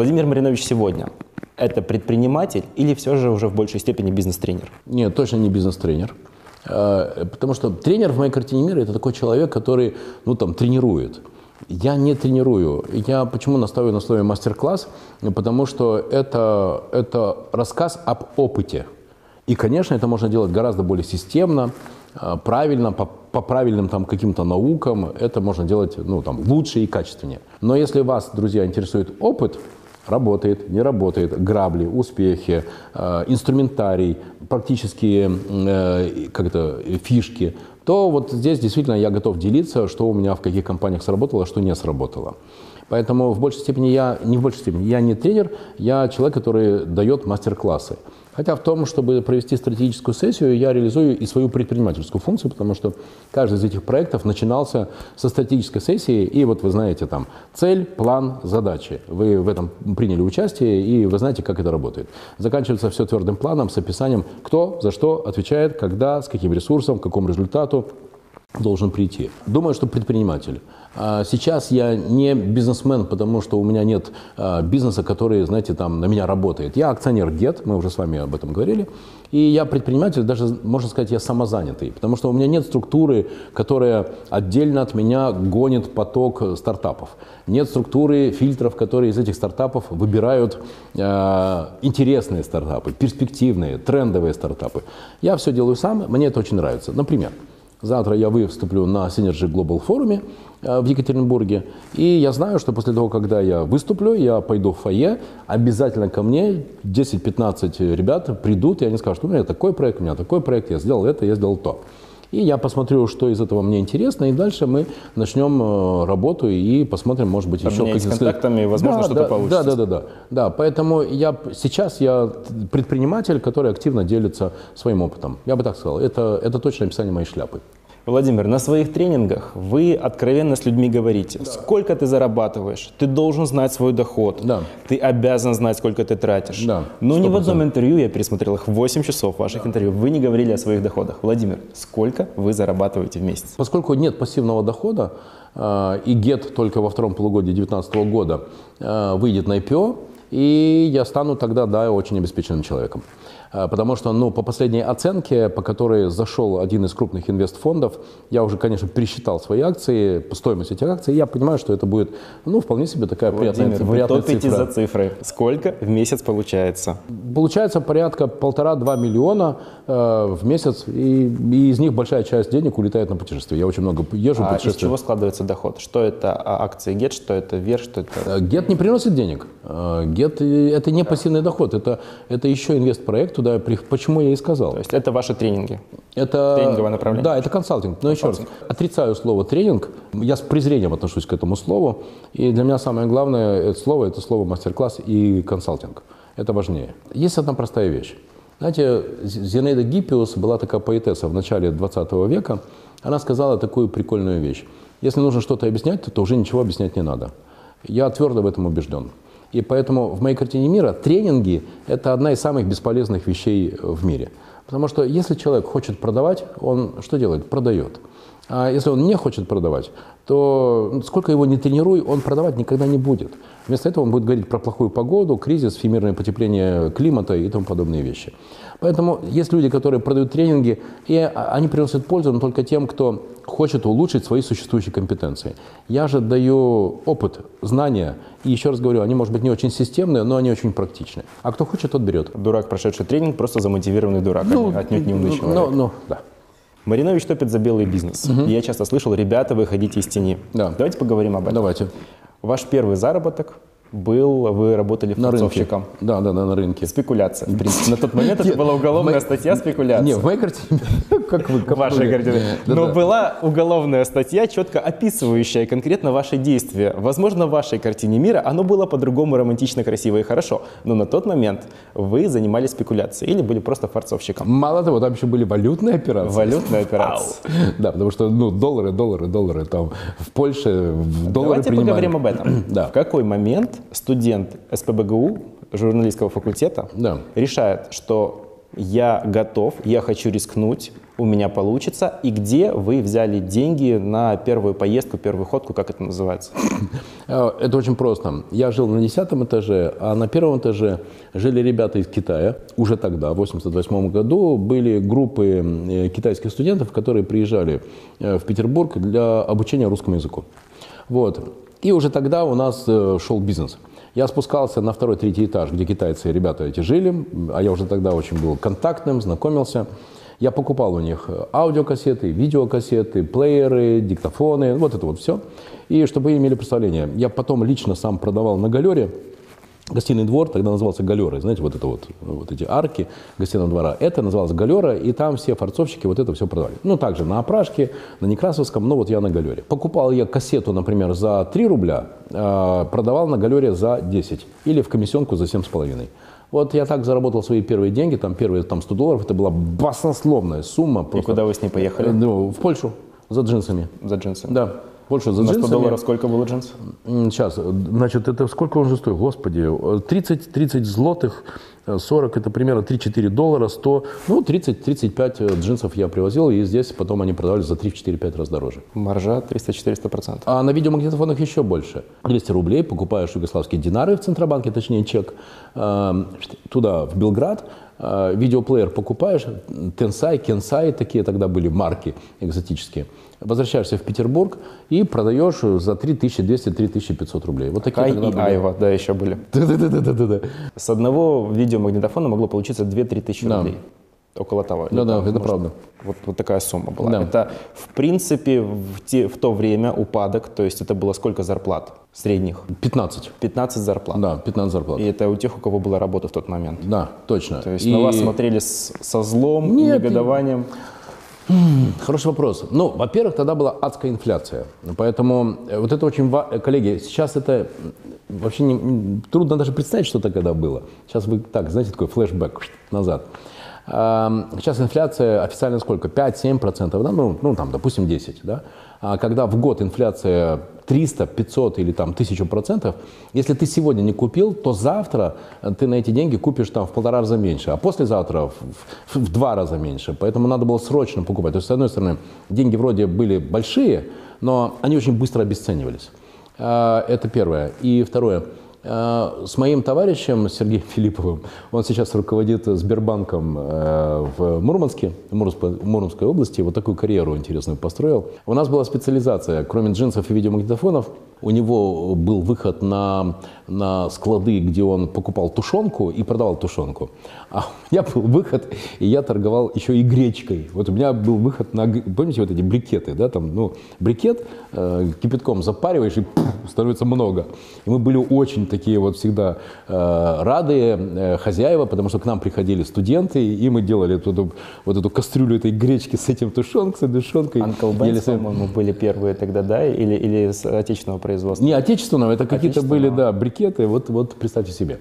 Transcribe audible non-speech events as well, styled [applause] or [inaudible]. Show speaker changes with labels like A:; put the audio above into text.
A: Владимир Маринович сегодня – это предприниматель или все же уже в большей степени бизнес-тренер?
B: Нет, точно не бизнес-тренер. Э, потому что тренер в моей картине мира – это такой человек, который, ну, там, тренирует. Я не тренирую. Я почему наставлю на слове мастер-класс? Потому что это, это рассказ об опыте. И, конечно, это можно делать гораздо более системно, э, правильно, по, по правильным там каким-то наукам. Это можно делать ну, там, лучше и качественнее. Но если вас, друзья, интересует опыт, работает, не работает, грабли, успехи, э, инструментарий, практические э, как это, фишки, то вот здесь действительно я готов делиться, что у меня в каких компаниях сработало, что не сработало. Поэтому в большей степени я, не в большей степени, я не тренер, я человек, который дает мастер-классы. Хотя в том, чтобы провести стратегическую сессию, я реализую и свою предпринимательскую функцию, потому что каждый из этих проектов начинался со стратегической сессии, и вот вы знаете там цель, план, задачи. Вы в этом приняли участие, и вы знаете, как это работает. Заканчивается все твердым планом с описанием, кто за что отвечает, когда, с каким ресурсом, к какому результату должен прийти. Думаю, что предприниматель. А сейчас я не бизнесмен, потому что у меня нет а, бизнеса, который, знаете, там на меня работает. Я акционер ГЕТ, мы уже с вами об этом говорили. И я предприниматель, даже, можно сказать, я самозанятый, потому что у меня нет структуры, которая отдельно от меня гонит поток стартапов. Нет структуры фильтров, которые из этих стартапов выбирают э, интересные стартапы, перспективные, трендовые стартапы. Я все делаю сам, мне это очень нравится. Например, Завтра я выступлю на Synergy Global форуме э, в Екатеринбурге. И я знаю, что после того, когда я выступлю, я пойду в фойе, обязательно ко мне 10-15 ребят придут, и они скажут, у меня такой проект, у меня такой проект, я сделал это, я сделал то. И я посмотрю, что из этого мне интересно, и дальше мы начнем э, работу и посмотрим, может быть, еще
A: какие-то... контактами, возможно, да, что-то
B: да,
A: получится.
B: Да, да, да, да. Да, поэтому я, сейчас я предприниматель, который активно делится своим опытом. Я бы так сказал. Это, это точно описание моей шляпы.
A: Владимир, на своих тренингах вы откровенно с людьми говорите, да. сколько ты зарабатываешь, ты должен знать свой доход, да. ты обязан знать, сколько ты тратишь. Да. Но 100%. ни в одном интервью, я пересмотрел их 8 часов ваших да. интервью, вы не говорили о своих доходах. Владимир, сколько вы зарабатываете в месяц?
B: Поскольку нет пассивного дохода, э, и ГЕТ только во втором полугодии 2019 года э, выйдет на IPO, и я стану тогда, да, очень обеспеченным человеком. Э, потому что, ну, по последней оценке, по которой зашел один из крупных инвестфондов, я уже, конечно, пересчитал свои акции, стоимость этих акций, и я понимаю, что это будет, ну, вполне себе такая
A: Владимир,
B: приятная,
A: вы
B: приятная
A: топите
B: цифра.
A: за цифры. Сколько в месяц получается?
B: Получается порядка полтора-два миллиона э, в месяц, и, и из них большая часть денег улетает на путешествия. Я очень много езжу,
A: а из чего складывается доход? Что это а, акции ГЕТ, что это ВЕР, что это...
B: Э, ГЕТ не приносит денег. ГЕТ – это не пассивный доход, это, это еще инвестпроект, туда, почему я и сказал.
A: То есть это ваши тренинги?
B: Это,
A: Тренинговое направление?
B: Да, это консалтинг. Но консалтинг. еще раз, отрицаю слово тренинг. Я с презрением отношусь к этому слову. И для меня самое главное это слово – это слово мастер-класс и консалтинг. Это важнее. Есть одна простая вещь. Знаете, Зинаида Гиппиус была такая поэтесса в начале 20 века. Она сказала такую прикольную вещь. Если нужно что-то объяснять, то, то уже ничего объяснять не надо. Я твердо в этом убежден. И поэтому в моей картине мира тренинги – это одна из самых бесполезных вещей в мире. Потому что если человек хочет продавать, он что делает? Продает. А если он не хочет продавать, то сколько его не тренируй, он продавать никогда не будет. Вместо этого он будет говорить про плохую погоду, кризис, всемирное потепление климата и тому подобные вещи. Поэтому есть люди, которые продают тренинги, и они приносят пользу, но только тем, кто хочет улучшить свои существующие компетенции. Я же даю опыт, знания, и еще раз говорю, они, может быть, не очень системные, но они очень практичны. А кто хочет, тот берет.
A: Дурак, прошедший тренинг, просто замотивированный дурак, ну, отнюдь не умный ну, человек.
B: Ну, ну, да.
A: Маринович топит за белый бизнес. Угу. И я часто слышал, ребята, выходите из тени. Да. Давайте поговорим об этом.
B: Давайте.
A: Ваш первый заработок был, вы работали
B: рынке. Да, да, да, на рынке.
A: Спекуляция, в принципе. На тот момент это была уголовная статья спекуляция.
B: Не, в моей картине, [laughs]
A: как вы, как Вашей картине. Но была уголовная статья, четко описывающая конкретно ваши действия. Возможно, в вашей картине мира оно было по-другому романтично, красиво и хорошо. Но на тот момент вы занимались спекуляцией или были просто форцовщиком.
B: Мало того, там еще были валютные операции.
A: Валютные операции.
B: Да, потому что, ну, доллары, доллары, доллары. Там в Польше доллары
A: Давайте поговорим об этом. [clears throat] Да. В какой момент студент СПБГУ журналистского факультета
B: да.
A: решает, что я готов, я хочу рискнуть, у меня получится, и где вы взяли деньги на первую поездку, первую ходку, как это называется?
B: Э, это очень просто. Я жил на десятом этаже, а на первом этаже жили ребята из Китая. Уже тогда, в 1988 году, были группы э, китайских студентов, которые приезжали э, в Петербург для обучения русскому языку. Вот. И уже тогда у нас шел бизнес. Я спускался на второй, третий этаж, где китайцы ребята эти жили, а я уже тогда очень был контактным, знакомился. Я покупал у них аудиокассеты, видеокассеты, плееры, диктофоны, вот это вот все. И чтобы вы имели представление, я потом лично сам продавал на галере гостиный двор, тогда назывался галерой, знаете, вот это вот, вот эти арки гостиного двора, это называлось галера, и там все форцовщики вот это все продавали. Ну, также на Опрашке, на Некрасовском, но вот я на галере. Покупал я кассету, например, за 3 рубля, э, продавал на галере за 10 или в комиссионку за 7,5. Вот я так заработал свои первые деньги, там первые там 100 долларов, это была баснословная сумма.
A: Просто. И куда вы с ней поехали?
B: Ну, в Польшу, за джинсами.
A: За джинсами?
B: Да. Польша за
A: На
B: 100
A: долларов сколько было джинс?
B: Сейчас, значит, это сколько он же стоит? Господи, 30, 30 злотых, 40 это примерно 3-4 доллара, 100, ну 30-35 джинсов я привозил, и здесь потом они продавались за 3-4-5 раз дороже.
A: Маржа 300-400%.
B: А на видеомагнитофонах еще больше. 200 рублей покупаешь югославские динары в Центробанке, точнее чек, э, туда, в Белград, э, видеоплеер покупаешь, Тенсай, Кенсай, такие тогда были марки экзотические – возвращаешься в Петербург и продаешь за 3200-3500 рублей.
A: Вот такие Кай и были. Айва, да, еще были.
B: Да-да-да.
A: С одного видеомагнитофона могло получиться 2-3 тысячи да. рублей. Около того.
B: Да, да, это может, правда.
A: Вот, вот такая сумма была. Да. Это, в принципе, в, те, в то время упадок, то есть это было сколько зарплат средних?
B: 15.
A: 15 зарплат.
B: Да, 15 зарплат.
A: И это у тех, у кого была работа в тот момент.
B: Да, точно.
A: То есть и... на вас смотрели с, со злом, Нет, негодованием. И... [clears throat]
B: Хороший вопрос. Ну, во-первых, тогда была адская инфляция. Поэтому э, вот это очень важно. Коллеги, сейчас это вообще не, трудно даже представить, что это когда было. Сейчас вы так, знаете, такой флешбэк назад. Сейчас инфляция официально сколько? 5-7%, да? ну, ну там, допустим, 10%. Да? А когда в год инфляция 300, 500 или там 1000 процентов, если ты сегодня не купил, то завтра ты на эти деньги купишь там в полтора раза меньше, а послезавтра в, в, в два раза меньше. Поэтому надо было срочно покупать. То есть, с одной стороны, деньги вроде были большие, но они очень быстро обесценивались. А, это первое. И второе – Э, с моим товарищем Сергеем [laughs] Филипповым, он сейчас руководит Сбербанком э, в Мурманске, Мурманской области, вот такую карьеру интересную построил. У нас была специализация, кроме джинсов и видеомагнитофонов, у него был выход на, на склады, где он покупал тушенку и продавал тушенку. А у меня был выход, и я торговал еще и гречкой. Вот у меня был выход на, помните, вот эти брикеты, да, там, ну, брикет э, кипятком запариваешь, и пух, становится много. И мы были очень такие вот всегда э, радые э, хозяева, потому что к нам приходили студенты, и мы делали вот эту, вот эту кастрюлю этой гречки с этим тушенкой, с тушенкой.
A: Uncle Ben's, по-моему, были первые тогда, да, или, или с отечественного производства?
B: Не отечественного, это какие-то были, да, брикеты, вот, вот представьте себе.